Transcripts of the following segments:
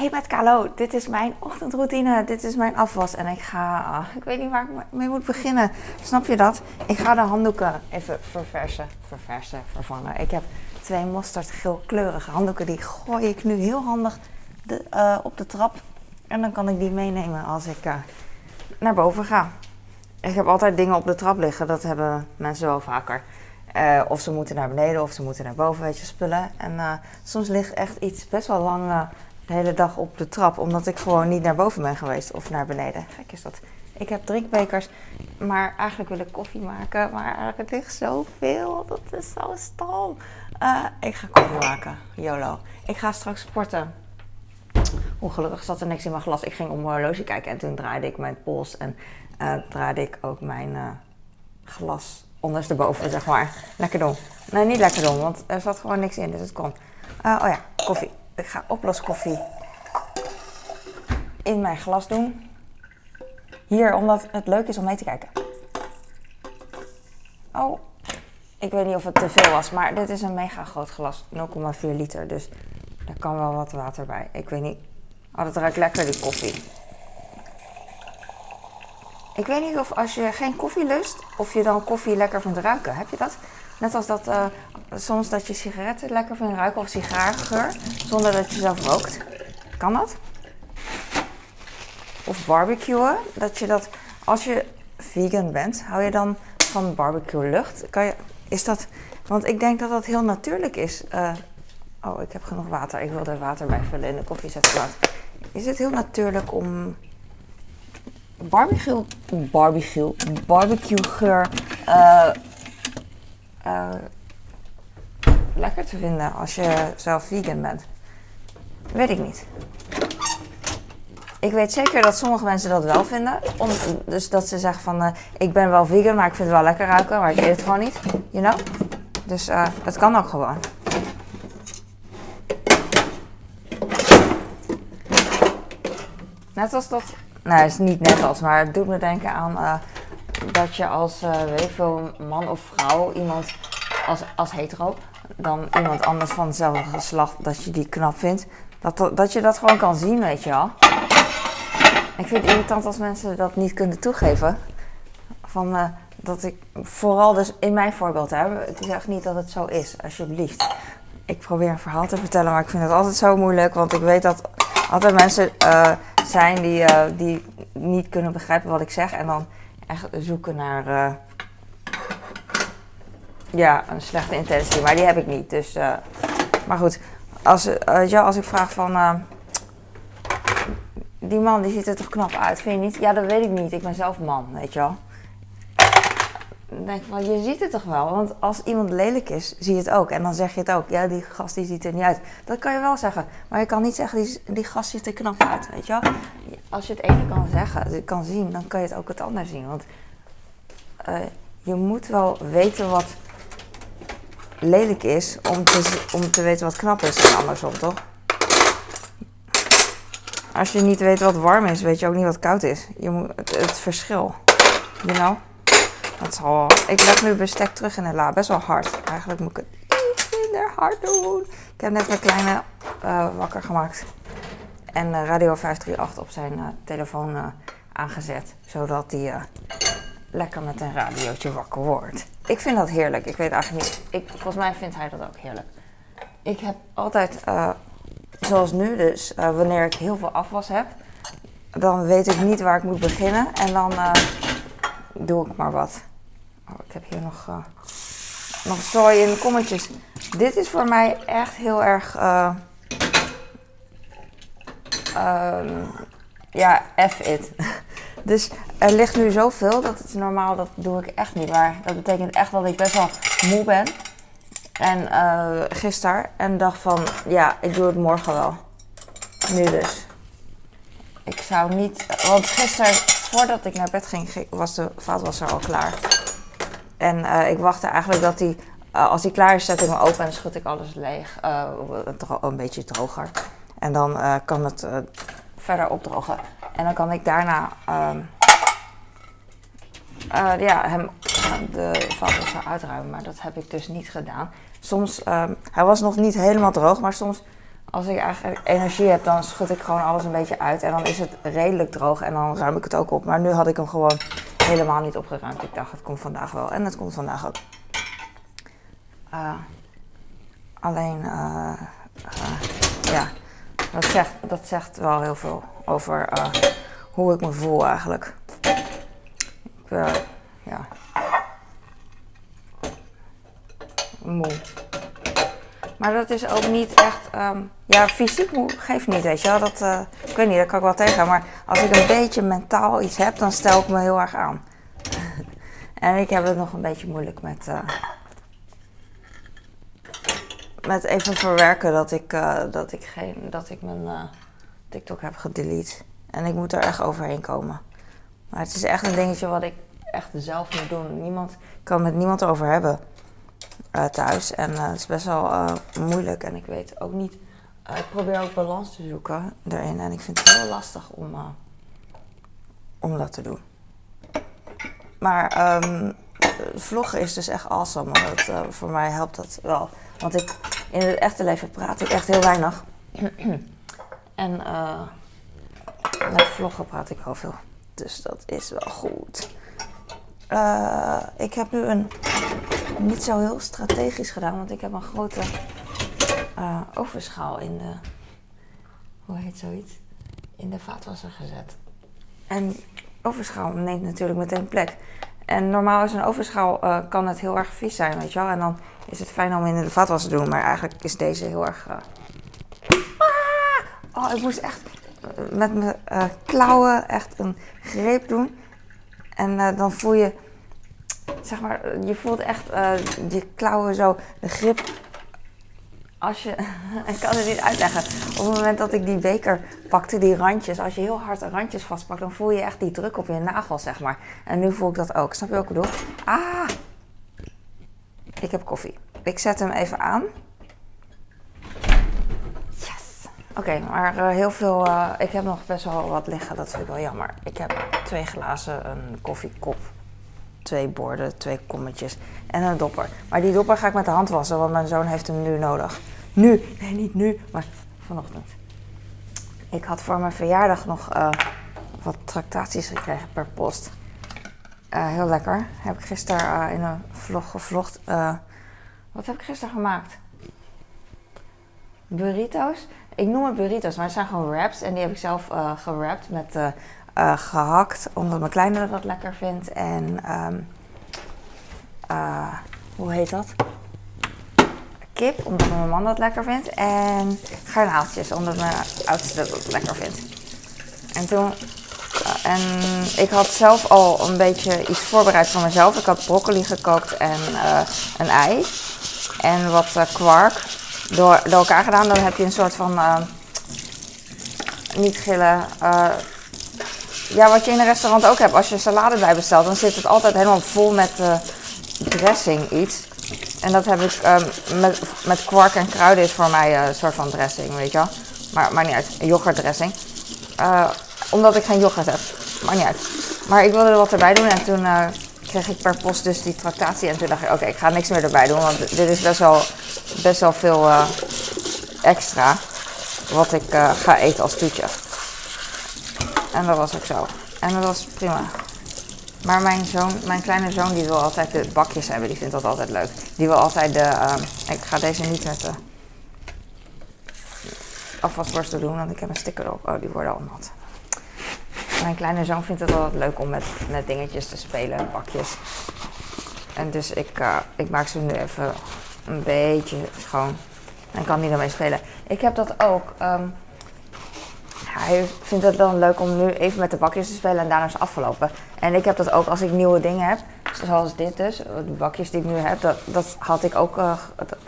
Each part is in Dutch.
Hey met Kalo, dit is mijn ochtendroutine, dit is mijn afwas en ik ga, ah, ik weet niet waar ik mee moet beginnen. Snap je dat? Ik ga de handdoeken even verversen, verversen, vervangen. Ik heb twee mosterdgeelkleurige handdoeken, die gooi ik nu heel handig de, uh, op de trap. En dan kan ik die meenemen als ik uh, naar boven ga. Ik heb altijd dingen op de trap liggen, dat hebben mensen wel vaker. Uh, of ze moeten naar beneden of ze moeten naar boven, weet je, spullen. En soms ligt echt iets best wel lang de hele dag op de trap, omdat ik gewoon niet naar boven ben geweest of naar beneden. Gek is dat. Ik heb drinkbekers, maar eigenlijk wil ik koffie maken, maar er ligt zoveel. Dat is zo stom. Uh, ik ga koffie maken, YOLO. Ik ga straks sporten. Ongelukkig zat er niks in mijn glas. Ik ging om mijn horloge kijken en toen draaide ik mijn pols en uh, draaide ik ook mijn uh, glas ondersteboven, zeg maar. Lekker doen. Nee, niet lekker doen, want er zat gewoon niks in, dus het kon. oh ja, koffie. Ik ga oploskoffie in mijn glas doen. Hier, omdat het leuk is om mee te kijken. Oh, ik weet niet of het te veel was, maar dit is een mega groot glas. 0,4 liter, dus daar kan wel wat water bij. Ik weet niet. Oh, dat ruikt lekker, die koffie. Ik weet niet of als je geen koffie lust, of je dan koffie lekker vindt ruiken. Heb je dat? Net als dat uh, soms dat je sigaretten lekker vindt ruiken of sigaargeur, zonder dat je zelf rookt. Kan dat? Of barbecuen, dat je dat, als je vegan bent, hou je dan van barbecue lucht? Kan je, is dat, want ik denk dat dat heel natuurlijk is. Uh, oh, ik heb genoeg water. Ik wil er water bij vullen in de koffiezetapparaat. Is het heel natuurlijk om barbecue, barbecue, barbecue geur uh, uh, lekker te vinden als je zelf vegan bent? Weet ik niet. Ik weet zeker dat sommige mensen dat wel vinden. Om, dus dat ze zeggen van, uh, ik ben wel vegan, maar ik vind het wel lekker ruiken. Maar ik eet het gewoon niet, you know? Dus uh, het kan ook gewoon. Net als dat... Nou, het is niet net als, maar het doet me denken aan... Dat je als, uh, weet veel, man of vrouw, iemand als, als hetero, dan iemand anders van hetzelfde geslacht, dat je die knap vindt. Dat, dat je dat gewoon kan zien, weet je wel. Ik vind het irritant als mensen dat niet kunnen toegeven. Van, uh, dat ik, vooral dus in mijn voorbeeld, hè, het is echt niet dat het zo is, alsjeblieft. Ik probeer een verhaal te vertellen, maar ik vind het altijd zo moeilijk, want ik weet dat altijd mensen uh, zijn die, die niet kunnen begrijpen wat ik zeg en dan echt zoeken naar ja, een slechte intentie, maar die heb ik niet. Dus, maar goed, als, ja, als ik vraag van die man die ziet er toch knap uit, vind je niet? Ja, dat weet ik niet. Ik ben zelf man, weet je wel. Je ziet het toch wel? Want als iemand lelijk is, zie je het ook. En dan zeg je het ook. Ja, die gast die ziet er niet uit. Dat kan je wel zeggen. Maar je kan niet zeggen, die, die gast ziet er knap uit, weet je wel? Als je het ene kan zeggen, kan zien, dan kan je het ook het ander zien. Want uh, je moet wel weten wat lelijk is om te, om te weten wat knap is en andersom, toch? Als je niet weet wat warm is, weet je ook niet wat koud is. Je moet het, het verschil. You know? Dat. Ik leg nu bestek terug in de la. Best wel hard. Eigenlijk moet ik het iets minder hard doen. Ik heb net mijn kleine uh, wakker gemaakt. En uh, Radio 538 op zijn uh, telefoon aangezet. Zodat hij lekker met een radiootje wakker wordt. Ik vind dat heerlijk. Ik weet eigenlijk niet. Ik, volgens mij vindt hij dat ook heerlijk. Ik heb altijd zoals nu dus, wanneer ik heel veel afwas heb, dan weet ik niet waar ik moet beginnen en dan doe ik maar wat. Oh, ik heb hier nog, uh, nog zooi in kommetjes. Dit is voor mij echt heel erg, um, ja, F it. dus er ligt nu zoveel dat het normaal, dat doe ik echt niet. Maar dat betekent echt dat ik best wel moe ben. En uh, gisteren. En dacht van, ja, ik doe het morgen wel. Nu dus. Ik zou niet... Want gisteren, voordat ik naar bed ging, was de vaatwasser al klaar. En uh, ik wachtte eigenlijk dat hij... Uh, als hij klaar is, zet ik hem open en schud ik alles leeg. een beetje droger. En dan kan het verder opdrogen. En dan kan ik daarna... ja, hem de vaatwasser uitruimen. Maar dat heb ik dus niet gedaan. Soms, um, hij was nog niet helemaal droog, maar soms als ik eigenlijk energie heb, dan schud ik gewoon alles een beetje uit. En dan is het redelijk droog en dan ruim ik het ook op. Maar nu had ik hem gewoon helemaal niet opgeruimd. Ik dacht, het komt vandaag wel. En het komt vandaag ook. Uh, alleen, uh, ja, dat zegt, dat zegt wel heel veel over hoe ik me voel eigenlijk. Ik, ja. Moe. Maar dat is ook niet echt. Um, ja, fysiek geeft niet, weet je wel. Dat, uh, ik weet niet, daar kan ik wel tegen. Maar als ik een beetje mentaal iets heb, dan stel ik me heel erg aan. en ik heb het nog een beetje moeilijk met. Uh, met even verwerken dat ik, uh, dat ik, geen, dat ik mijn TikTok heb gedelete. En ik moet er echt overheen komen. Maar het is echt een dingetje wat ik echt zelf moet doen. Niemand kan met niemand erover hebben uh, thuis. En uh, het is best wel uh, moeilijk. En ik weet ook niet. ik probeer ook balans te zoeken erin. En ik vind het heel lastig om, om dat te doen. Maar um, vloggen is dus echt awesome. Dat, voor mij helpt dat wel. Want ik, in het echte leven praat ik echt heel weinig. en met vloggen praat ik wel veel. Dus dat is wel goed. ik heb nu een niet zo heel strategisch gedaan, want ik heb een grote uh, ovenschaal in de. Hoe heet zoiets? In de vaatwasser gezet. En ovenschaal neemt natuurlijk meteen plek. En normaal is een ovenschaal uh, kan het heel erg vies zijn, weet je wel. En dan is het fijn om in de vaatwasser te doen. Maar eigenlijk is deze heel erg. Uh... Ah! Oh, ik moest echt met mijn klauwen echt een greep doen. En dan voel je zeg maar, je voelt echt uh, je klauwen zo, de grip. Als je, ik kan het niet uitleggen. Op het moment dat ik die beker pakte, die randjes, als je heel hard randjes vastpakt, dan voel je echt die druk op je nagel, zeg maar. En nu voel ik dat ook. Snap je wat ik bedoel? Ah! Ik heb koffie. Ik zet hem even aan. Oké, maar uh, heel veel. Uh, ik heb nog best wel wat liggen, dat vind ik wel jammer. Ik heb twee glazen, een koffiekop twee borden, twee kommetjes en een dopper. Maar die dopper ga ik met de hand wassen, want mijn zoon heeft hem nu nodig. Nu, nee niet nu, maar vanochtend. Ik had voor mijn verjaardag nog uh, wat tractaties gekregen per post. Uh, heel lekker. Heb ik gisteren uh, in een vlog gevlogd. wat heb ik gisteren gemaakt? Burritos. Ik noem het burritos, maar het zijn gewoon wraps. En die heb ik zelf gewrapt met uh, gehakt, omdat mijn kleine dat lekker vindt. En um, hoe heet dat? Kip, omdat mijn man dat lekker vindt. En garnaaltjes, omdat mijn oudste dat lekker vindt. En toen. En ik had zelf al een beetje iets voorbereid voor mezelf. Ik had broccoli gekookt en een ei. En wat kwark. Door, door elkaar gedaan, dan heb je een soort van. niet gillen ja, wat je in een restaurant ook hebt. Als je salade bij bestelt, dan zit het altijd helemaal vol met uh, dressing iets. En dat heb ik um, met, met kwark en kruiden is voor mij uh, een soort van dressing, weet je wel. Maar maakt niet uit, yoghurtdressing. Uh, omdat ik geen yoghurt heb. Maakt niet uit. Maar ik wilde er wat erbij doen en toen kreeg ik per post dus die tractatie. En toen dacht ik, oké, ik ga niks meer erbij doen, want dit is best wel, best wel veel extra wat ik ga eten als toetje. En dat was ook zo. En dat was prima. Maar mijn zoon, mijn kleine zoon, die wil altijd de bakjes hebben. Die vindt dat altijd leuk. Die wil altijd de. Uh, ik ga deze niet met de afwasborstel doen, want ik heb een sticker op. Oh, die worden al nat. Mijn kleine zoon vindt het altijd leuk om met, met dingetjes te spelen, bakjes. En dus ik, uh, ik maak ze nu even een beetje schoon. En kan die ermee spelen. Ik heb dat ook. Um, hij vindt het dan leuk om nu even met de bakjes te spelen en daarna is afgelopen. En ik heb dat ook als ik nieuwe dingen heb, zoals dit dus, de bakjes die ik nu heb, dat, dat had ik ook, uh,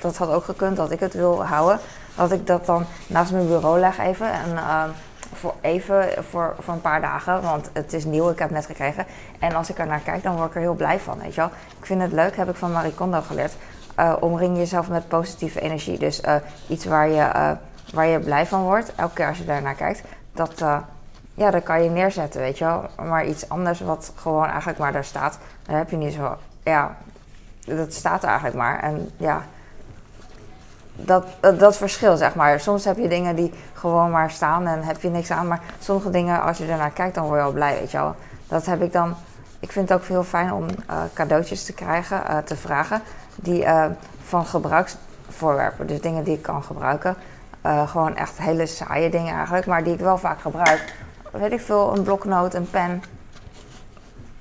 dat, had ook gekund dat ik het wil houden. Dat ik dat dan naast mijn bureau leg even en uh, voor even voor, voor een paar dagen, want het is nieuw, ik heb het net gekregen. En als ik er naar kijk, dan word ik er heel blij van, weet je wel. Ik vind het leuk, heb ik van Marie Kondo geleerd. Uh, omring jezelf met positieve energie. Dus iets waar je waar je blij van wordt, elke keer als je daarnaar kijkt, dat, uh, ja, dat kan je neerzetten, weet je wel. Maar iets anders wat gewoon eigenlijk maar daar staat, dan heb je niet zo, ja, dat staat eigenlijk maar. En ja, dat, dat, verschil, zeg maar. Soms heb je dingen die gewoon maar staan en heb je niks aan. Maar sommige dingen, als je ernaar kijkt, dan word je al blij, weet je wel. Dat heb ik dan... Ik vind het ook heel fijn om uh, cadeautjes te krijgen, uh, te vragen. Die van gebruiksvoorwerpen, dus dingen die ik kan gebruiken. Gewoon echt hele saaie dingen eigenlijk, maar die ik wel vaak gebruik. Weet ik veel, een bloknoot, een pen.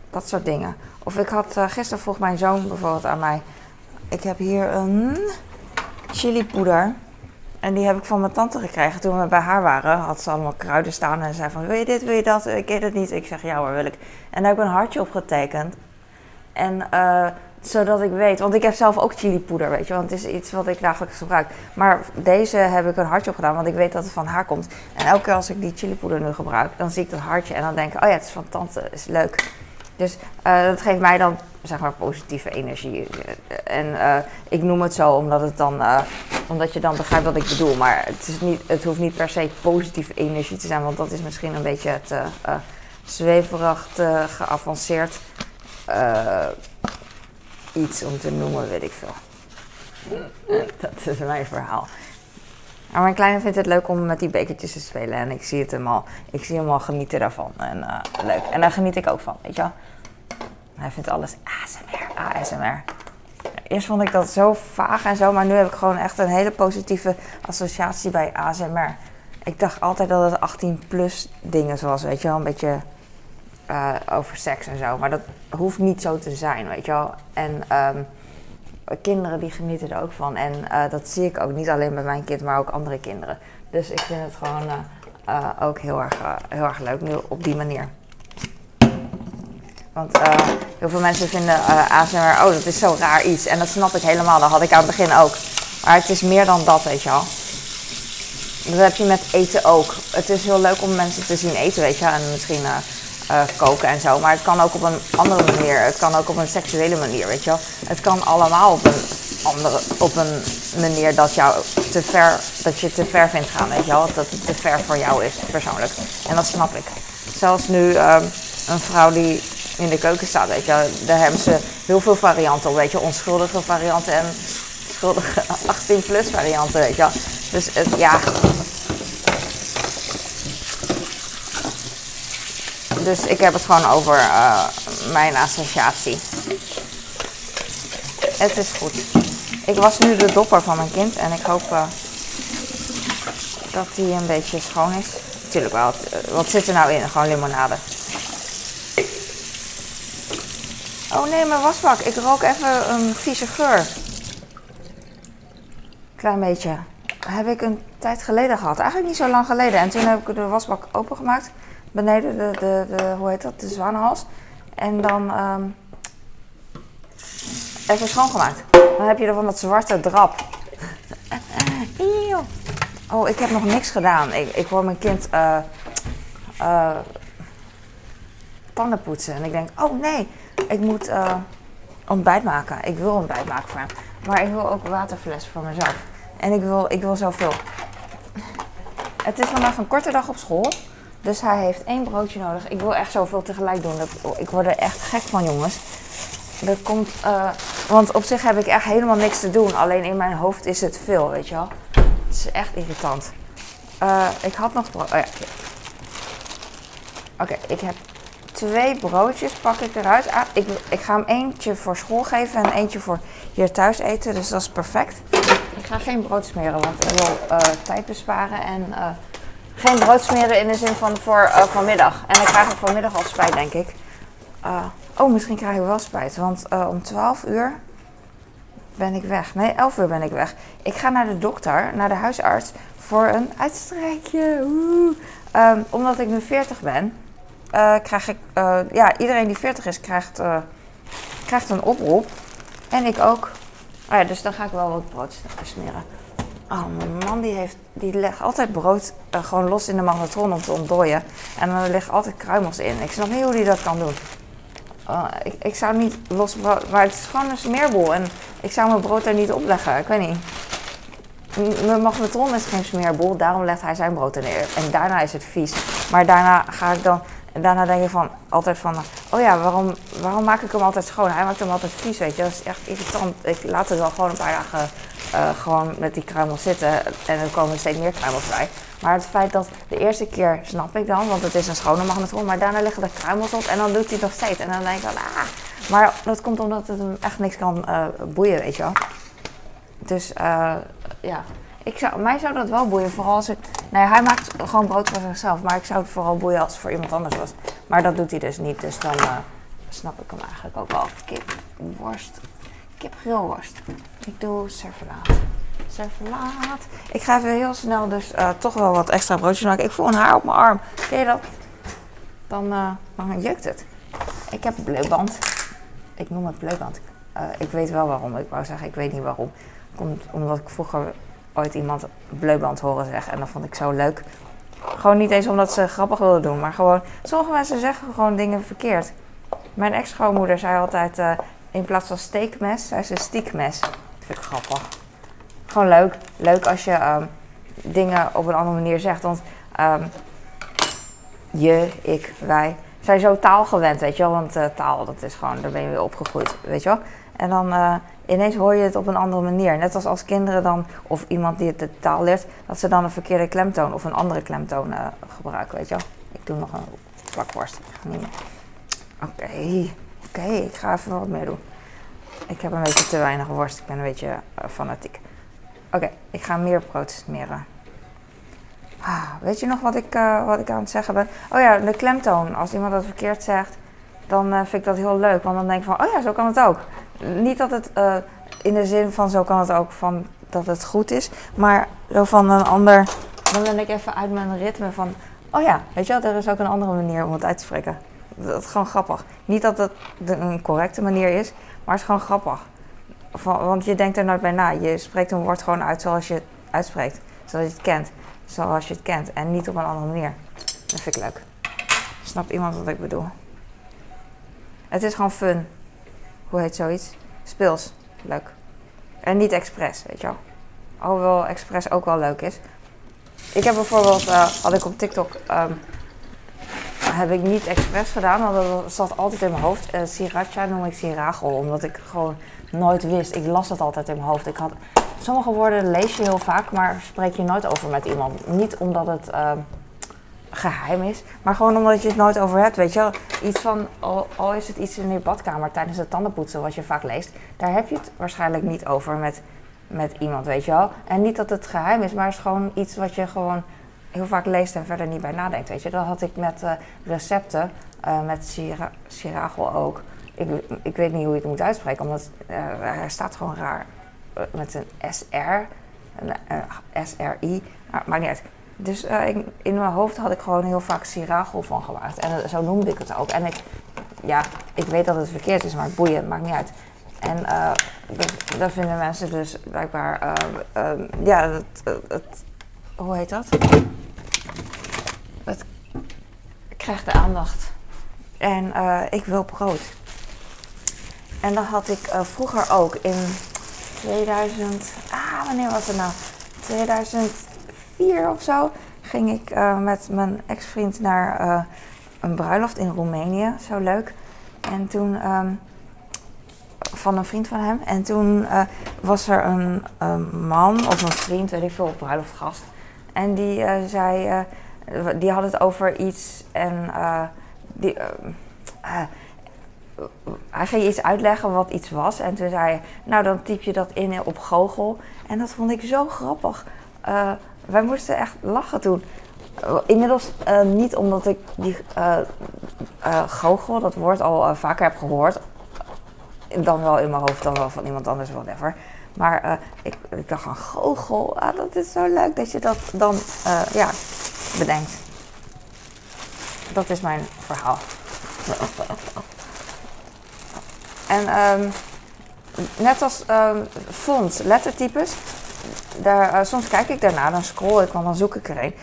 Dat soort dingen. Of ik had gisteren vroeg mijn zoon bijvoorbeeld aan mij... Ik heb hier een chilipoeder. En die heb ik van mijn tante gekregen toen we bij haar waren. Had ze allemaal kruiden staan en zei van, wil je dit, wil je dat? Ik eet het niet. Ik zeg, ja hoor, wil ik. En daar heb ik een hartje op getekend. En uh, zodat ik weet, want ik heb zelf ook chilipoeder, weet je. Want het is iets wat ik dagelijks gebruik. Maar deze heb ik een hartje op gedaan, want ik weet dat het van haar komt. En elke keer als ik die chilipoeder nu gebruik, dan zie ik dat hartje. En dan denk ik, oh ja, het is van tante, is leuk. Dus uh, dat geeft mij dan zeg maar positieve energie. En uh, ik noem het zo omdat, het dan, omdat je dan begrijpt wat ik bedoel. Maar het, is niet, het hoeft niet per se positieve energie te zijn, want dat is misschien een beetje uh, zweverig, geavanceerd iets om te noemen, weet ik veel. dat is mijn verhaal. Maar mijn kleine vindt het leuk om met die bekertjes te spelen. En ik zie het hem al, ik zie hem al genieten daarvan. En leuk. En daar geniet ik ook van, weet je wel. Hij vindt alles ASMR, ASMR. Eerst vond ik dat zo vaag en zo, maar nu heb ik gewoon echt een hele positieve associatie bij ASMR. Ik dacht altijd dat het 18 plus dingen was, weet je wel, een beetje uh, over seks en zo. Maar dat hoeft niet zo te zijn, weet je wel. En um, kinderen die genieten er ook van. En uh, dat zie ik ook niet alleen bij mijn kind, maar ook andere kinderen. Dus ik vind het gewoon uh, ook heel erg, heel erg leuk nu op die manier. Want heel veel mensen vinden ASMR, oh dat is zo raar iets. En dat snap ik helemaal, dat had ik aan het begin ook. Maar het is meer dan dat, weet je wel. Dat heb je met eten ook. Het is heel leuk om mensen te zien eten, weet je En misschien uh, koken en zo. Maar het kan ook op een andere manier. Het kan ook op een seksuele manier, weet je wel. Het kan allemaal op een andere, op een manier dat, jou te ver, dat je te ver vindt gaan, weet je wel. Dat het te ver voor jou is, persoonlijk. En dat snap ik. Zelfs nu ehm, een vrouw die in de keuken staat, weet je. Daar hebben ze heel veel varianten op, weet je. Onschuldige varianten en schuldige 18 plus varianten, weet je. Dus het, ja... Dus ik heb het gewoon over uh, mijn associatie. Het is goed. Ik was nu de dopper van mijn kind en ik hoop uh, dat die een beetje schoon is. Tuurlijk wel. Wat zit er nou in? Gewoon limonade. Oh nee, mijn wasbak. Ik rook even een vieze geur. Klein beetje. Heb ik een tijd geleden gehad. Eigenlijk niet zo lang geleden. En toen heb ik de wasbak opengemaakt. Beneden de, de, hoe heet dat, de zwanenhals. En dan um, even schoongemaakt. Dan heb je er van dat zwarte drap. oh, ik heb nog niks gedaan. Ik, ik hoor mijn kind uh, tanden poetsen. En ik denk, oh nee, ik moet uh, ontbijt maken. Ik wil ontbijt maken voor hem. Maar ik wil ook waterflessen voor mezelf. En ik wil, ik wil zoveel. Het is vandaag een korte dag op school. Dus hij heeft één broodje nodig. Ik wil echt zoveel tegelijk doen. Dat, ik word er echt gek van, jongens. Dat komt, uh, want op zich heb ik echt helemaal niks te doen. Alleen in mijn hoofd is het veel, weet je wel. Het is echt irritant. Uh, ik had nog brood. Oh ja. Oké, ik heb twee broodjes pak ik eruit. Ah, ik, ik ga hem eentje voor school geven en eentje voor hier thuis eten. Dus dat is perfect. Ik ga geen brood smeren, want ik wil uh, tijd besparen. En geen brood smeren in de zin van voor uh, vanmiddag. En ik krijg hem vanmiddag al spijt, denk ik. oh, misschien krijg ik wel spijt. Want om 12 uur ben ik weg. Nee, 11 uur ben ik weg. Ik ga naar de dokter, naar de huisarts, voor een uitstrijkje. Um, omdat ik nu 40 ben krijg ik, ja, iedereen die 40 is, krijgt, krijgt een oproep. En ik ook. Oh ja, dus dan ga ik wel wat brood smeren. Oh, mijn man die, heeft, die legt altijd brood gewoon los in de magnetron om te ontdooien. En dan liggen altijd kruimels in. Ik snap niet hoe hij dat kan doen. Oh, ik, ik zou niet los maar het is gewoon een smeerboel. En ik zou mijn brood er niet op leggen. Ik weet niet. Mijn magnetron is geen smeerboel, daarom legt hij zijn brood er neer. En daarna is het vies. Maar daarna ga ik dan en daarna denk je van, altijd van, oh ja, waarom, waarom maak ik hem altijd schoon? Hij maakt hem altijd vies, weet je. Dat is echt irritant. Ik laat het wel gewoon een paar dagen eh, gewoon met die kruimels zitten en er komen steeds meer kruimels bij. Maar het feit dat de eerste keer snap ik dan, want het is een schone magnetron, maar daarna liggen er kruimels op en dan doet hij nog steeds. En dan denk ik van, ah. Maar dat komt omdat het hem echt niks kan uh, boeien, weet je wel. Dus uh, ja, ik zou, mij zou dat wel boeien, vooral als ik... Nee, hij maakt gewoon brood voor zichzelf, maar ik zou het vooral boeien als het voor iemand anders was. Maar dat doet hij dus niet, dus dan snap ik hem eigenlijk ook wel. Kip, worst, kip grillworst. Ik doe servelaat. Servelaat. Ik ga even heel snel dus uh, toch wel wat extra broodjes maken. Ik voel een haar op mijn arm. Ken je dat? Dan, uh, dan jeukt het. Ik heb bleuband. Ik noem het bleuband. Uh, ik weet wel waarom. Ik wou zeggen, ik weet niet waarom. Komt omdat ik vroeger ooit iemand bleuband horen zeggen. En dat vond ik zo leuk. Gewoon niet eens omdat ze grappig wilden doen. Maar gewoon, sommige mensen zeggen gewoon dingen verkeerd. Mijn ex-schoonmoeder zei altijd, in plaats van steekmes, zei ze stiekmes. Dat vind ik grappig. Gewoon leuk. Leuk als je um, dingen op een andere manier zegt. Want um, je, ik, wij zijn zo taalgewend, weet je wel. Want uh, taal, dat is gewoon, daar ben je weer opgegroeid, weet je wel. En dan uh, ineens hoor je het op een andere manier. Net als als kinderen dan, of iemand die de taal leert, dat ze dan een verkeerde klemtoon of een andere klemtoon uh, gebruiken, weet je wel. Ik doe nog een plakworst. Oké, oké, ik ga even wat meer doen. Ik heb een beetje te weinig worst, ik ben een beetje uh, fanatiek. Oké, ik ga meer brood smeren. Ah, weet je nog wat ik, uh, wat ik aan het zeggen ben? Oh ja, de klemtoon. Als iemand dat verkeerd zegt, dan uh, vind ik dat heel leuk. Want dan denk ik van, oh ja, zo kan het ook. Niet dat het in de zin van zo kan het ook van dat het goed is. Maar zo van een ander. Dan ben ik even uit mijn ritme van. Oh ja, weet je wel, er is ook een andere manier om het uit te spreken. Dat is gewoon grappig. Niet dat het een correcte manier is, maar het is gewoon grappig. Want je denkt er nooit bij na. Je spreekt een woord gewoon uit zoals je het uitspreekt. Zoals je het kent. Zoals je het kent. En niet op een andere manier. Dat vind ik leuk. Snapt iemand wat ik bedoel? Het is gewoon fun. Hoe heet zoiets? Speels. Leuk. En niet expres, weet je wel. Alhoewel expres ook wel leuk is. Ik heb bijvoorbeeld, uh, had ik op TikTok, um, heb ik niet expres gedaan, want dat zat altijd in mijn hoofd. Uh, sriracha noem ik sirachel, omdat ik gewoon nooit wist. Ik las het altijd in mijn hoofd. Ik had, sommige woorden lees je heel vaak, maar spreek je nooit over met iemand. Niet omdat het... Uh, geheim is. Maar gewoon omdat je het nooit over hebt, weet je wel. Iets van, al, al, is het iets in je badkamer tijdens het tandenpoetsen, wat je vaak leest. Daar heb je het waarschijnlijk niet over met, met iemand, weet je wel. En niet dat het geheim is, maar het is gewoon iets wat je gewoon heel vaak leest en verder niet bij nadenkt, weet je. Dat had ik met uh, recepten, uh, met sira sirachel ook. Ik, ik weet niet hoe je het moet uitspreken, omdat uh, er staat gewoon raar met een SR, een SRI, maar maakt niet uit. Dus ik, in mijn hoofd had ik gewoon heel vaak sirachel van gemaakt. En zo noemde ik het ook. En ik, ja, ik weet dat het verkeerd is, maar boeien, maakt niet uit. En dat, vinden mensen dus blijkbaar, ja, het, hoe heet dat? Het krijgt de aandacht. En ik wil brood. En dat had ik vroeger ook in 2000, ah, wanneer was het nou? 2000 vier of zo ging ik uh, met mijn ex-vriend naar een bruiloft in Roemenië. Zo leuk. En toen, um, van een vriend van hem. En toen was er een, een, man of een vriend, weet ik veel, bruiloftgast. En die zei, die had het over iets en die, hij ging iets uitleggen wat iets was. En toen zei hij, nou dan typ je dat in op Google. En dat vond ik zo grappig. Wij moesten echt lachen toen. Inmiddels niet omdat ik die goochel, dat woord al vaker heb gehoord. Dan wel in mijn hoofd, dan wel van iemand anders, whatever. Maar ik, ik dacht van goochel, ah, dat is zo leuk dat je dat dan ja, bedenkt. Dat is mijn verhaal. en um, net als um, font, lettertypes, daar, uh, soms kijk ik daarna, dan scroll ik, want dan zoek ik er een.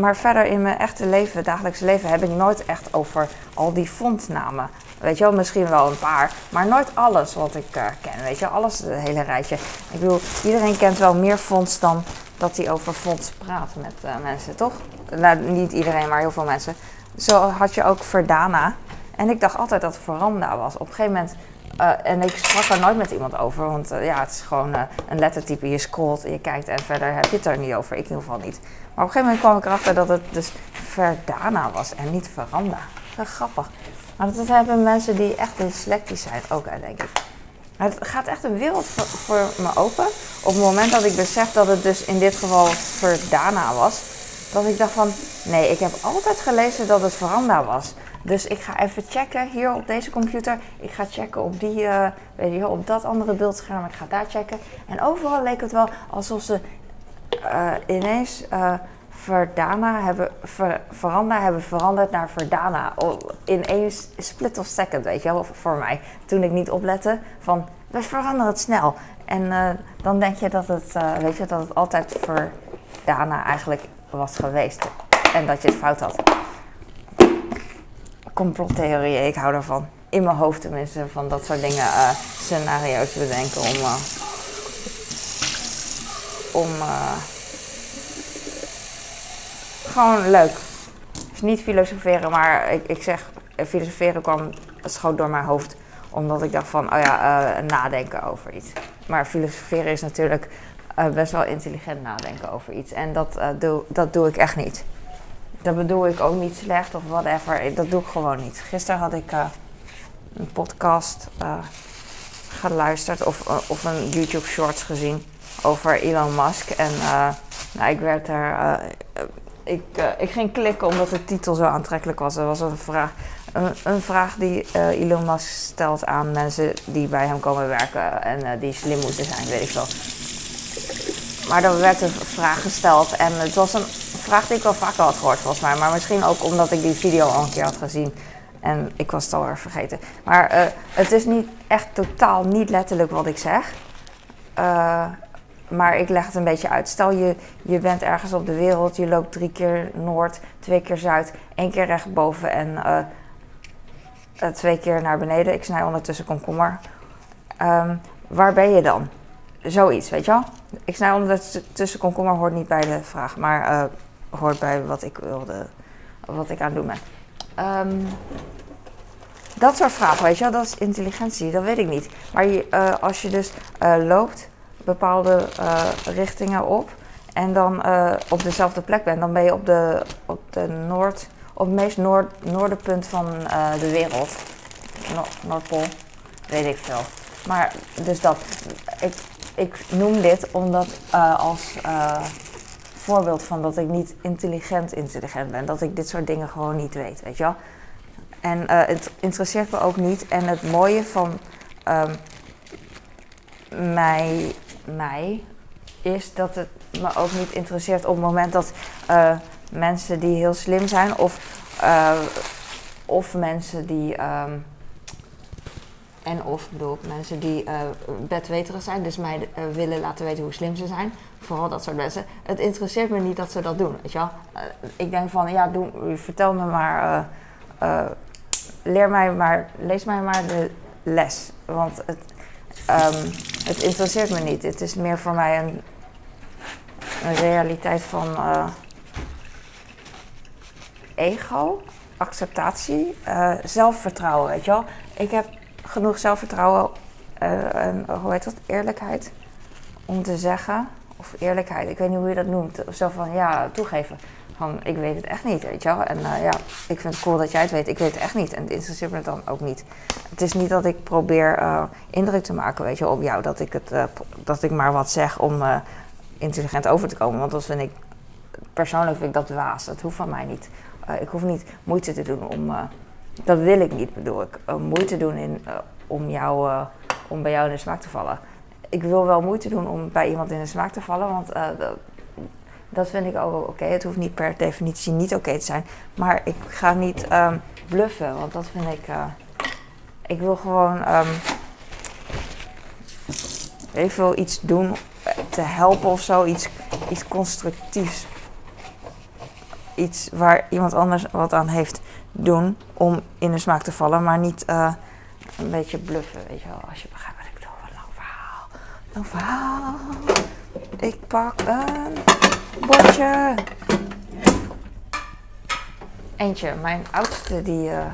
Maar verder in mijn echte leven, dagelijks leven, heb ik nooit echt over al die fontnamen. Weet je wel, misschien wel een paar, maar nooit alles wat ik uh, ken. Weet je, alles, het hele rijtje. Ik bedoel, iedereen kent wel meer fonts dan dat hij over fonts praat met uh, mensen, toch? Nou, niet iedereen, maar heel veel mensen. Zo had je ook Verdana. En ik dacht altijd dat het Veranda was. Op een gegeven moment eh, en ik sprak er nooit met iemand over, want eh, ja, het is gewoon eh, een lettertype. Je scrolt, je kijkt en verder heb je het er niet over. Ik in ieder geval niet. Maar op een gegeven moment kwam ik erachter dat het dus Verdana was en niet Veranda. Grappig. Maar dat hebben mensen die echt dyslectisch zijn ook, denk ik. Het gaat echt een wereld voor, me open. Op het moment dat ik besef dat het dus in dit geval Verdana was. Dat ik dacht van, nee, ik heb altijd gelezen dat het Veranda was. Dus ik ga even checken hier op deze computer. Ik ga checken op, die, uh, weet je, op dat andere beeldscherm. Ik ga daar checken. En overal leek het wel alsof ze uh, ineens uh, Verdana hebben, ver, Veranda hebben veranderd naar Verdana. In één split of second, weet je wel, voor mij. Toen ik niet oplette van, we veranderen het snel. En dan denk je dat het, weet je, dat het altijd Verdana eigenlijk was geweest. En dat je het fout had complottheorieën, ik hou daarvan. In mijn hoofd tenminste, van dat soort dingen, uh, scenario's bedenken om. Om. Gewoon leuk. is niet filosoferen, maar ik, ik zeg, filosoferen kwam, schoot door mijn hoofd. Omdat ik dacht van, oh ja, nadenken over iets. Maar filosoferen is natuurlijk best wel intelligent nadenken over iets. En dat, doe, dat doe ik echt niet. Dat bedoel ik ook niet slecht of whatever. Dat doe ik gewoon niet. Gisteren had ik een podcast geluisterd of, of een YouTube Shorts gezien over Elon Musk. En nou, ik werd er. Ik, ik ging klikken omdat de titel zo aantrekkelijk was. Er was een vraag, een, vraag die Elon Musk stelt aan mensen die bij hem komen werken en die slim moeten zijn, weet ik wel. Maar er werd een vraag gesteld en het was een vraag die ik wel vaker had gehoord volgens mij. Maar misschien ook omdat ik die video al een keer had gezien. En ik was het alweer vergeten. Maar het is niet echt totaal niet letterlijk wat ik zeg. Maar ik leg het een beetje uit. Stel je, je bent ergens op de wereld. Je loopt drie keer noord, twee keer zuid, één keer rechtboven en uh, twee keer naar beneden. Ik snij ondertussen komkommer. Um, waar ben je dan? Zoiets, weet je wel? Ik snij ondertussen komkommer hoort niet bij de vraag. Maar hoort bij wat ik wilde, wat ik aan het doen ben. Um, dat soort vragen, weet je wel, dat is intelligentie, dat weet ik niet. Maar je, als je dus loopt bepaalde uh, richtingen op en dan op dezelfde plek bent, dan ben je op de, op de noord, op het meest noord, noordenpunt van de wereld. No Noordpool, weet ik veel. Maar dus dat, ik, ik noem dit omdat als voorbeeld van dat ik niet intelligent intelligent ben. Dat ik dit soort dingen gewoon niet weet, weet je wel. En het interesseert me ook niet. En het mooie van um, mij, mij is dat het me ook niet interesseert op het moment dat uh, mensen die heel slim zijn of, uh, of mensen die. Um, en of bedoel mensen die uh, zijn, dus mij willen laten weten hoe slim ze zijn. Vooral dat soort mensen. Het interesseert me niet dat ze dat doen, weet je ik denk van, ja, doe, vertel me maar, leer mij maar, lees mij maar de les. Want het, um, het interesseert me niet. Het is meer voor mij een, een realiteit van ego, acceptatie, zelfvertrouwen, weet je wel. Ik heb genoeg zelfvertrouwen uh, en hoe heet dat? Eerlijkheid. Om te zeggen, of eerlijkheid, ik weet niet hoe je dat noemt. Of zo van ja, toegeven. Van ik weet het echt niet, weet je wel. En uh, ja, ik vind het cool dat jij het weet. Ik weet het echt niet. En het interesseert me dan ook niet. Het is niet dat ik probeer uh, indruk te maken, weet je, op jou. Dat ik, het, dat ik maar wat zeg om intelligent over te komen. Want dat vind ik, persoonlijk vind ik dat waas. Dat hoeft van mij niet. ik hoef niet moeite te doen om dat wil ik niet, bedoel ik. Moeite doen in, om, jou, om bij jou in de smaak te vallen. Ik wil wel moeite doen om bij iemand in de smaak te vallen, want dat vind ik ook oké. Het hoeft niet per definitie niet oké te zijn. Maar ik ga niet um, bluffen, want dat vind ik. ik wil gewoon. Even iets doen te helpen of zo, iets, iets constructiefs. Iets waar iemand anders wat aan heeft doen om in de smaak te vallen, maar niet uh, een beetje bluffen, weet je wel, als je begrijpt wat ik bedoel. Een lang verhaal, lang verhaal. Ik pak een bordje. Eentje, mijn oudste, die, uh,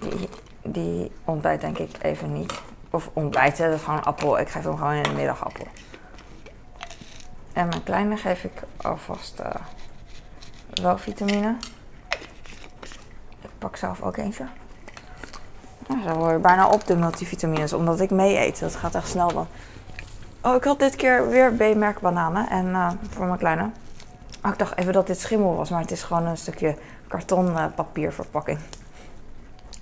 die die ontbijt denk ik even niet. Of ontbijten, dat is gewoon appel. Ik geef hem gewoon in de middag appel. En mijn kleine geef ik alvast uh, wel vitamine. Ik pak zelf ook eentje. Nou, zo word je bijna op de multivitamines, omdat ik mee eet. Dat gaat echt snel dan. Oh, ik had dit keer weer B-merk bananen en uh, voor mijn kleine. Oh, ik dacht even dat dit schimmel was, maar het is gewoon een stukje kartonpapierverpakking.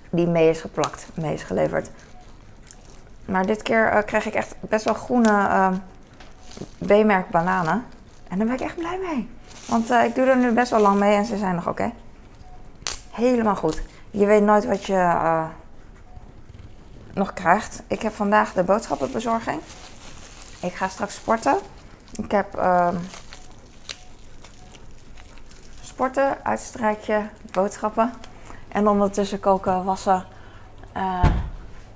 die mee is geplakt, mee is geleverd. Maar dit keer uh, kreeg ik echt best wel groene uh, B-merk bananen. En daar ben ik echt blij mee. Want ik doe er nu best wel lang mee en ze zijn nog oké. Helemaal goed. Je weet nooit wat je nog krijgt. Ik heb vandaag de boodschappenbezorging. Ik ga straks sporten. Ik heb uh, sporten, uitstrijkje, boodschappen. En ondertussen koken, wassen. Uh,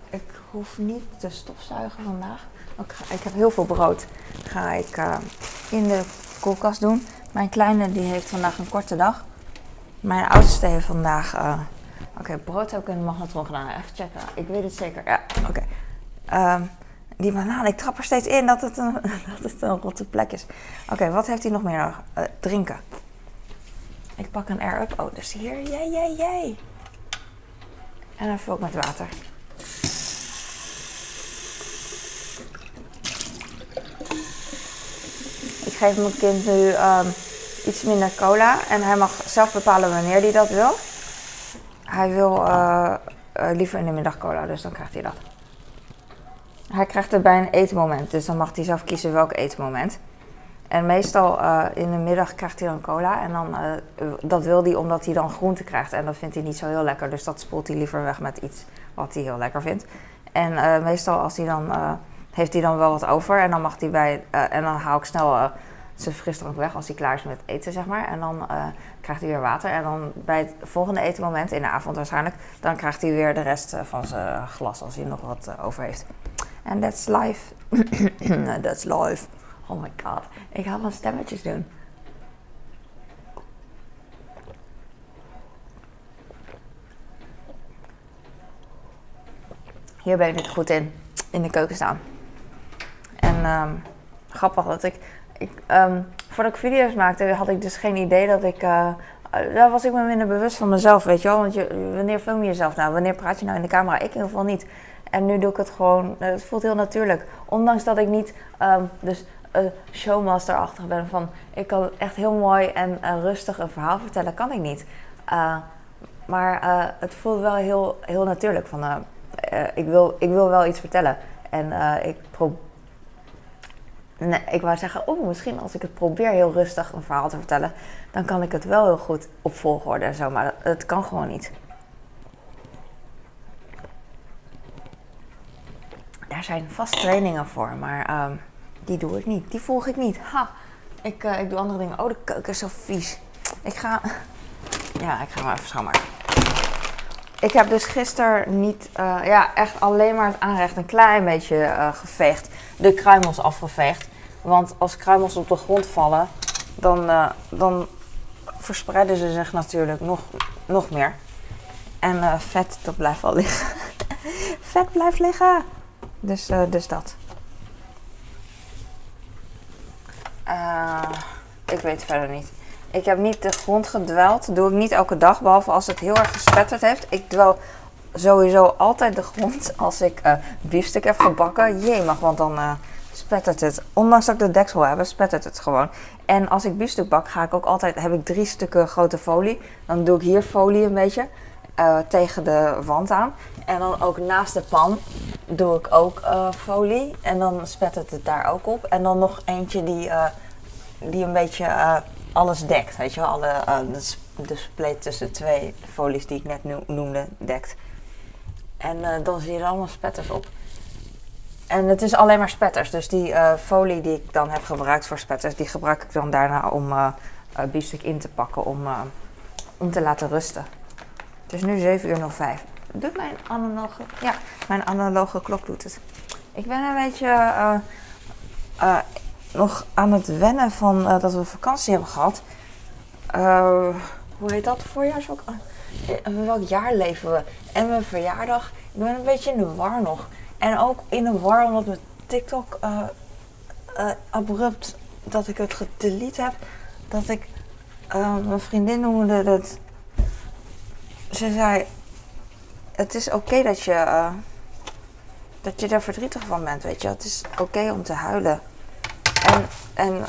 ik hoef niet te stofzuigen vandaag. Ik, ik heb heel veel brood. Ga ik uh, in de koelkast doen. Mijn kleine die heeft vandaag een korte dag. Mijn oudste heeft vandaag. Uh, oké, brood heb ik in de magnetron gedaan. Even checken. Ik weet het zeker. Ja, oké. Okay. Um, die banaan, ik trap er steeds in dat het een, dat het een rotte plek is. Oké, wat heeft hij nog meer nodig? Uh, drinken. Ik pak een air-up. Oh, dus hier. Jee, jee, jee. En dan vul ik met water. Ik geef mijn kind nu um, iets minder cola. En hij mag zelf bepalen wanneer hij dat wil. Hij wil uh, uh, liever in de middag cola, dus dan krijgt hij dat. Hij krijgt het bij een eetmoment, dus dan mag hij zelf kiezen welk eetmoment. En meestal uh, in de middag krijgt hij dan cola. En dan, uh, dat wil hij omdat hij dan groente krijgt. En dat vindt hij niet zo heel lekker. Dus dat spoelt hij liever weg met iets wat hij heel lekker vindt. En uh, meestal als hij dan, heeft hij dan wel wat over. En dan mag hij bij. en dan haal ik snel zijn frisdrank weg als hij klaar is met eten, zeg maar. En dan krijgt hij weer water. En dan bij het volgende etenmoment, in de avond waarschijnlijk, dan krijgt hij weer de rest van zijn glas als hij nog wat over heeft. En that's life. that's life. Oh my god. Ik ga wel stemmetjes doen. Hier ben ik goed in. In de keuken staan. En um, grappig dat ik... ik um, voordat ik video's maakte had ik dus geen idee dat ik... Uh, daar was ik me minder bewust van mezelf, weet je wel. Want je, wanneer film je jezelf nou? Wanneer praat je nou in de camera? Ik in ieder geval niet. En nu doe ik het gewoon, het voelt heel natuurlijk. Ondanks dat ik niet um, dus uh, showmaster-achtig ben van ik kan echt heel mooi en uh, rustig een verhaal vertellen, kan ik niet. Maar het voelt wel heel, heel natuurlijk van ik, wil, ik wil wel iets vertellen. En ik probeer. Nee, ik wou zeggen, oh, misschien als ik het probeer heel rustig een verhaal te vertellen, dan kan ik het wel heel goed op volgorde en zo, maar het kan gewoon niet. Daar zijn vast trainingen voor, maar um, die doe ik niet. Die volg ik niet. Ha, ik, uh, ik doe andere dingen. Oh, de keuken is zo vies. Ik ga. Ja, ik ga maar even schoonmaken. Ik heb dus gisteren niet, uh, ja, echt alleen maar het aanrecht een klein beetje uh, geveegd. De kruimels afgeveegd. Want als kruimels op de grond vallen, dan, dan verspreiden ze zich natuurlijk nog, nog meer. En vet, dat blijft wel liggen. vet blijft liggen. Dus, uh, dus dat. Uh, ik weet verder niet. Ik heb niet de grond gedweld. Dat doe ik niet elke dag. Behalve als het heel erg gespetterd heeft. Ik dwel sowieso altijd de grond als ik uh, biefstuk heb gebakken. Jee mag, want dan spettert het. Ondanks dat ik de deksel heb, spettert het gewoon. En als ik biefstuk bak, ga ik ook altijd, heb ik drie stukken grote folie. Dan doe ik hier folie een beetje. Uh, tegen de wand aan. En dan ook naast de pan doe ik ook uh, folie. En dan spettert het daar ook op. En dan nog eentje die, uh, die een beetje uh, alles dekt. Weet je wel, alle, de, de spleet tussen twee folies die ik net noemde, dekt. En dan zie je er allemaal spetters op. En het is alleen maar spetters. Dus die folie die ik dan heb gebruikt voor spetters, die gebruik ik dan daarna om biefstuk in te pakken om, om te laten rusten. Het is nu 7 uur 05 doet mijn analoge, ja, mijn analoge klok doet het. Ik ben een beetje uh, uh, nog aan het wennen van uh, dat we vakantie hebben gehad. hoe heet dat? Voorjaarsvak? In welk jaar leven we? En mijn verjaardag. Ik ben een beetje in de war nog. En ook in de war omdat mijn TikTok abrupt dat ik het gedelete heb. Dat ik, mijn vriendin noemde het. Ze zei: Het is oké dat je. dat je daar verdrietig van bent, weet je. Het is oké om te huilen. En, en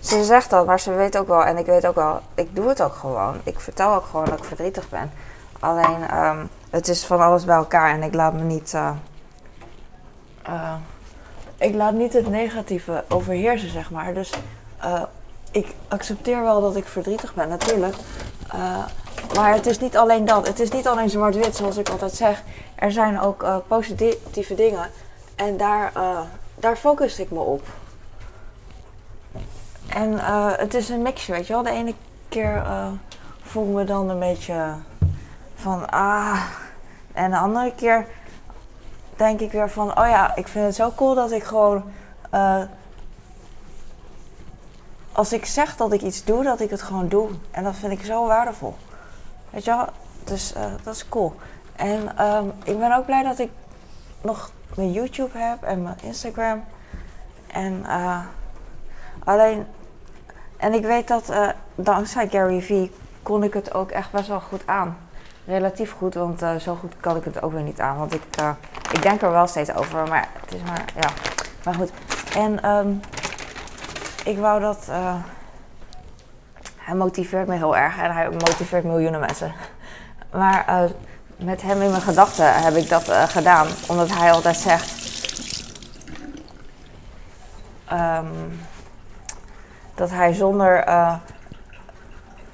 ze zegt dat, maar ze weet ook wel, en ik weet ook wel, ik doe het ook gewoon. Ik vertel ook gewoon dat ik verdrietig ben. Alleen, ehm, het is van alles bij elkaar en ik laat me niet. Uh, ik laat niet het negatieve overheersen, zeg maar. Dus ik accepteer wel dat ik verdrietig ben, natuurlijk. Uh, maar het is niet alleen dat. Het is niet alleen zwart-wit, zoals ik altijd zeg. Er zijn ook positieve dingen. En daar, daar focus ik me op. En uh, het is een mixje, weet je wel. De ene keer uh, voel ik me dan een beetje van ah. En de andere keer denk ik weer van oh ja, ik vind het zo cool dat ik gewoon. Uh, als ik zeg dat ik iets doe, dat ik het gewoon doe. En dat vind ik zo waardevol. Wel? Dus dat is cool. En um, ik ben ook blij dat ik nog mijn YouTube heb en mijn Instagram. En alleen en ik weet dat uh, dankzij Gary Vee kon ik het ook echt best wel goed aan. Relatief goed, want zo goed kan ik het ook weer niet aan. Want ik, ik denk er wel steeds over, maar het is maar, ja. Maar goed. En um, ik wou dat. Hij motiveert me heel erg en hij motiveert miljoenen mensen. Maar met hem in mijn gedachten heb ik dat gedaan, omdat hij altijd zegt. Um, dat hij zonder, uh,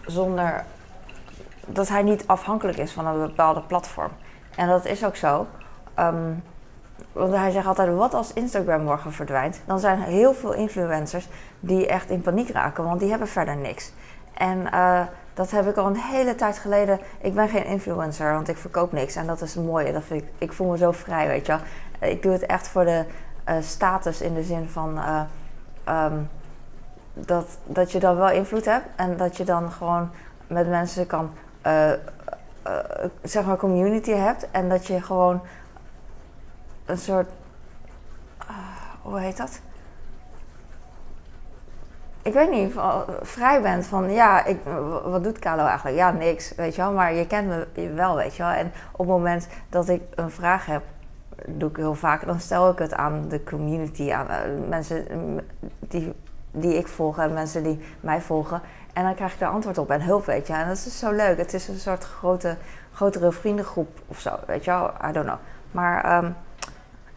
zonder dat hij niet afhankelijk is van een bepaalde platform. En dat is ook zo. Um, want hij zegt altijd: wat als Instagram morgen verdwijnt? Dan zijn er heel veel influencers die echt in paniek raken, want die hebben verder niks. En uh, dat heb ik al een hele tijd geleden. Ik ben geen influencer, want ik verkoop niks. En dat is het mooie. Dat vind ik, ik voel me zo vrij, weet je wel. Ik doe het echt voor de uh, status in de zin van. Um, dat, dat je dan wel invloed hebt en dat je dan gewoon met mensen kan, zeg maar, community hebt en dat je gewoon een soort, hoe heet dat? Ik weet niet, vrij bent van ja, ik, wat doet Carlo eigenlijk? Ja, niks, weet je wel, maar je kent me wel, weet je wel. En op het moment dat ik een vraag heb, doe ik heel vaak, dan stel ik het aan de community, aan mensen die die ik volg en mensen die mij volgen. En dan krijg ik daar antwoord op en hulp, weet je. En dat is zo leuk. Het is een soort grote, grotere vriendengroep of zo, weet je wel. I don't know. Maar um,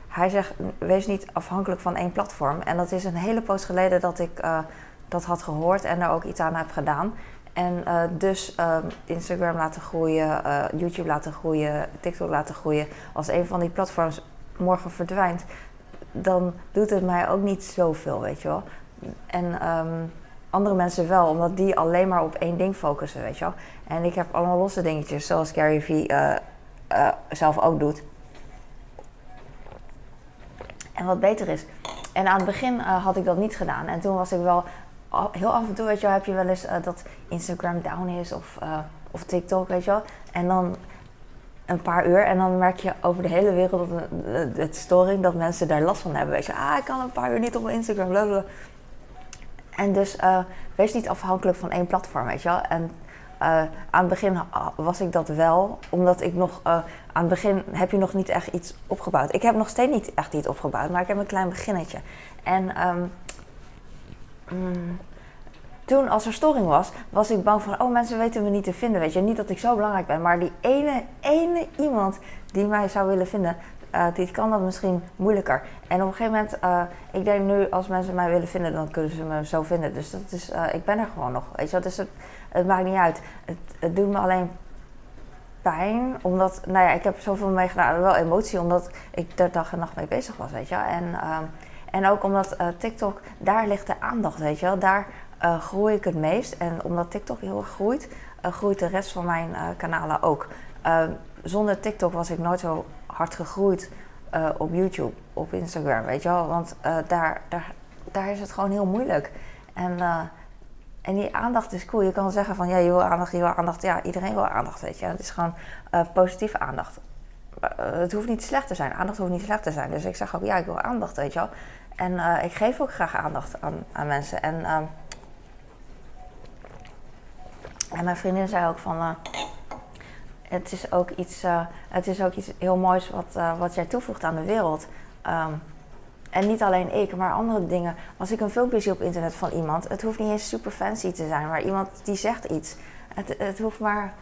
hij zegt, wees niet afhankelijk van één platform. En dat is een hele poos geleden dat ik uh, dat had gehoord en daar ook iets aan heb gedaan. En uh, dus um, Instagram laten groeien, uh, YouTube laten groeien, TikTok laten groeien. Als een van die platforms morgen verdwijnt, dan doet het mij ook niet zoveel, weet je wel. En um, andere mensen wel, omdat die alleen maar op één ding focussen, weet je wel. En ik heb allemaal losse dingetjes, zoals Gary uh, uh, zelf ook doet. En wat beter is. En aan het begin had ik dat niet gedaan. En toen was ik wel heel af en toe, weet je wel, heb je wel eens dat Instagram down is of, of TikTok, weet je wel. En dan een paar uur en dan merk je over de hele wereld het storing dat mensen daar last van hebben. Weet je, ah, ik kan een paar uur niet op mijn Instagram, blablabla. En dus wees niet afhankelijk van één platform, weet je wel. En aan het begin was ik dat wel, omdat ik nog... Aan het begin heb je nog niet echt iets opgebouwd. Ik heb nog steeds niet echt iets opgebouwd, maar ik heb een klein beginnetje. En um, mm, toen, als er storing was, was ik bang van... oh, mensen weten me niet te vinden, weet je. Niet dat ik zo belangrijk ben, maar die ene, ene iemand die mij zou willen vinden... Uh, die kan dat misschien moeilijker. En op een gegeven moment, uh, ik denk nu, als mensen mij willen vinden, dan kunnen ze me zo vinden. Dus dat is, uh, ik ben er gewoon nog. Weet je wat? Dus het, het maakt niet uit. Het, doet me alleen pijn, omdat, nou ja, ik heb zoveel meegedaan, wel emotie, omdat ik er dag en nacht mee bezig was, weet je. En, um, en ook omdat TikTok, daar ligt de aandacht, weet je wel. Daar groei ik het meest. En omdat TikTok heel erg groeit, groeit de rest van mijn kanalen ook. Ehm, zonder TikTok was ik nooit zo hard gegroeid uh, op YouTube, op Instagram, weet je wel. Want uh, daar, daar, daar is het gewoon heel moeilijk. En, uh, En die aandacht is cool. Je kan zeggen van ja, je wil aandacht, je wil aandacht. Ja, iedereen wil aandacht, weet je. Het is gewoon uh, positieve aandacht. Uh, het hoeft niet slecht te zijn. Aandacht hoeft niet slecht te zijn. Dus ik zeg ook ja, ik wil aandacht, weet je wel. En uh, ik geef ook graag aandacht aan, aan mensen. En, uh, en mijn vriendin zei ook van... Uh, het, is ook iets, het is ook iets heel moois wat, wat jij toevoegt aan de wereld. Um, en niet alleen ik, maar andere dingen. Als ik een filmpje zie op internet van iemand... Het hoeft niet eens super fancy te zijn. Maar iemand die zegt iets. Het, het hoeft maar...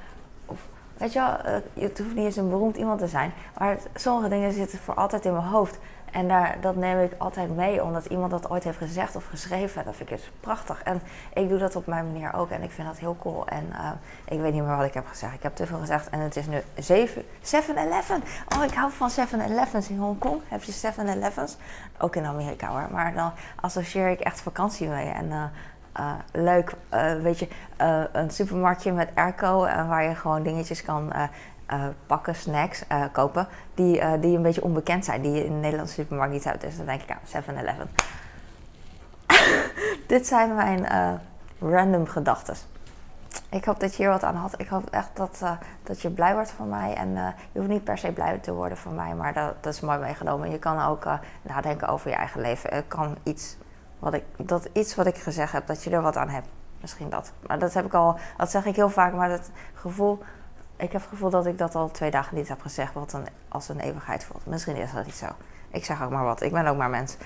Weet je wel, het hoeft niet eens een beroemd iemand te zijn. Maar sommige dingen zitten voor altijd in mijn hoofd. En daar, dat neem ik altijd mee, omdat iemand dat ooit heeft gezegd of geschreven. Dat vind ik dus prachtig. En ik doe dat op mijn manier ook en ik vind dat heel cool. En uh, ik weet niet meer wat ik heb gezegd. Ik heb te veel gezegd en het is nu 7-Eleven. Oh, ik hou van 7-Elevens in Hongkong. Heb je 7-Elevens? Ook in Amerika hoor. Maar dan associeer ik echt vakantie mee. En uh, leuk, weet je, een supermarktje met airco waar je gewoon dingetjes kan uh, pakken, snacks uh, kopen die, uh, die een beetje onbekend zijn, die je in de Nederlandse supermarkt niet hebt. Dus dan denk ik aan 7-Eleven. Dit zijn mijn random gedachten. Ik hoop dat je hier wat aan had. Ik hoop echt dat, dat je blij wordt van mij. En je hoeft niet per se blij te worden van mij, maar dat, dat is mooi meegenomen. Je kan ook nadenken over je eigen leven. Het kan iets wat, ik, dat iets wat ik gezegd heb, dat je er wat aan hebt. Misschien dat. Maar dat heb ik al, dat zeg ik heel vaak, maar dat gevoel ik heb het gevoel dat ik dat al twee dagen niet heb gezegd, wat een, als een eeuwigheid voelt. Misschien is dat niet zo. Ik zeg ook maar wat. Ik ben ook maar mens.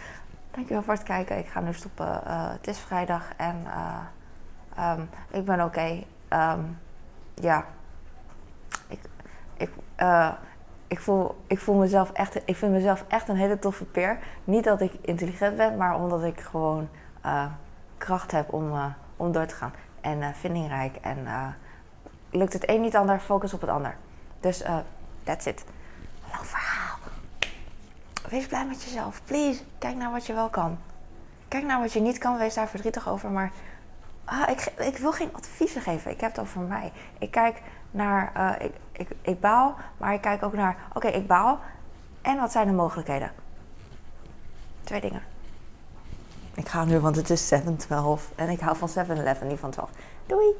Dankjewel voor het kijken. Ik ga nu stoppen. Uh, het is vrijdag en uh, um, ik ben oké. Um, ja. Ik, ik, uh, ik, voel, ik voel mezelf echt. Ik vind mezelf echt een hele toffe peer. Niet dat ik intelligent ben, maar omdat ik gewoon kracht heb om, om door te gaan. En vindingrijk en lukt het een niet ander, focus op het ander. Dus uh, that's it. Lang verhaal. Wees blij met jezelf, please. Kijk naar wat je wel kan. Kijk naar wat je niet kan, wees daar verdrietig over. Maar ah, ik, ik wil geen adviezen geven. Ik heb het over mij. Ik kijk naar, uh, ik, ik, ik baal, maar ik kijk ook naar, oké, ik baal. En wat zijn de mogelijkheden? Twee dingen. Ik ga nu, want het is 7-12 en ik hou van 7-Eleven, niet van 12. Doei!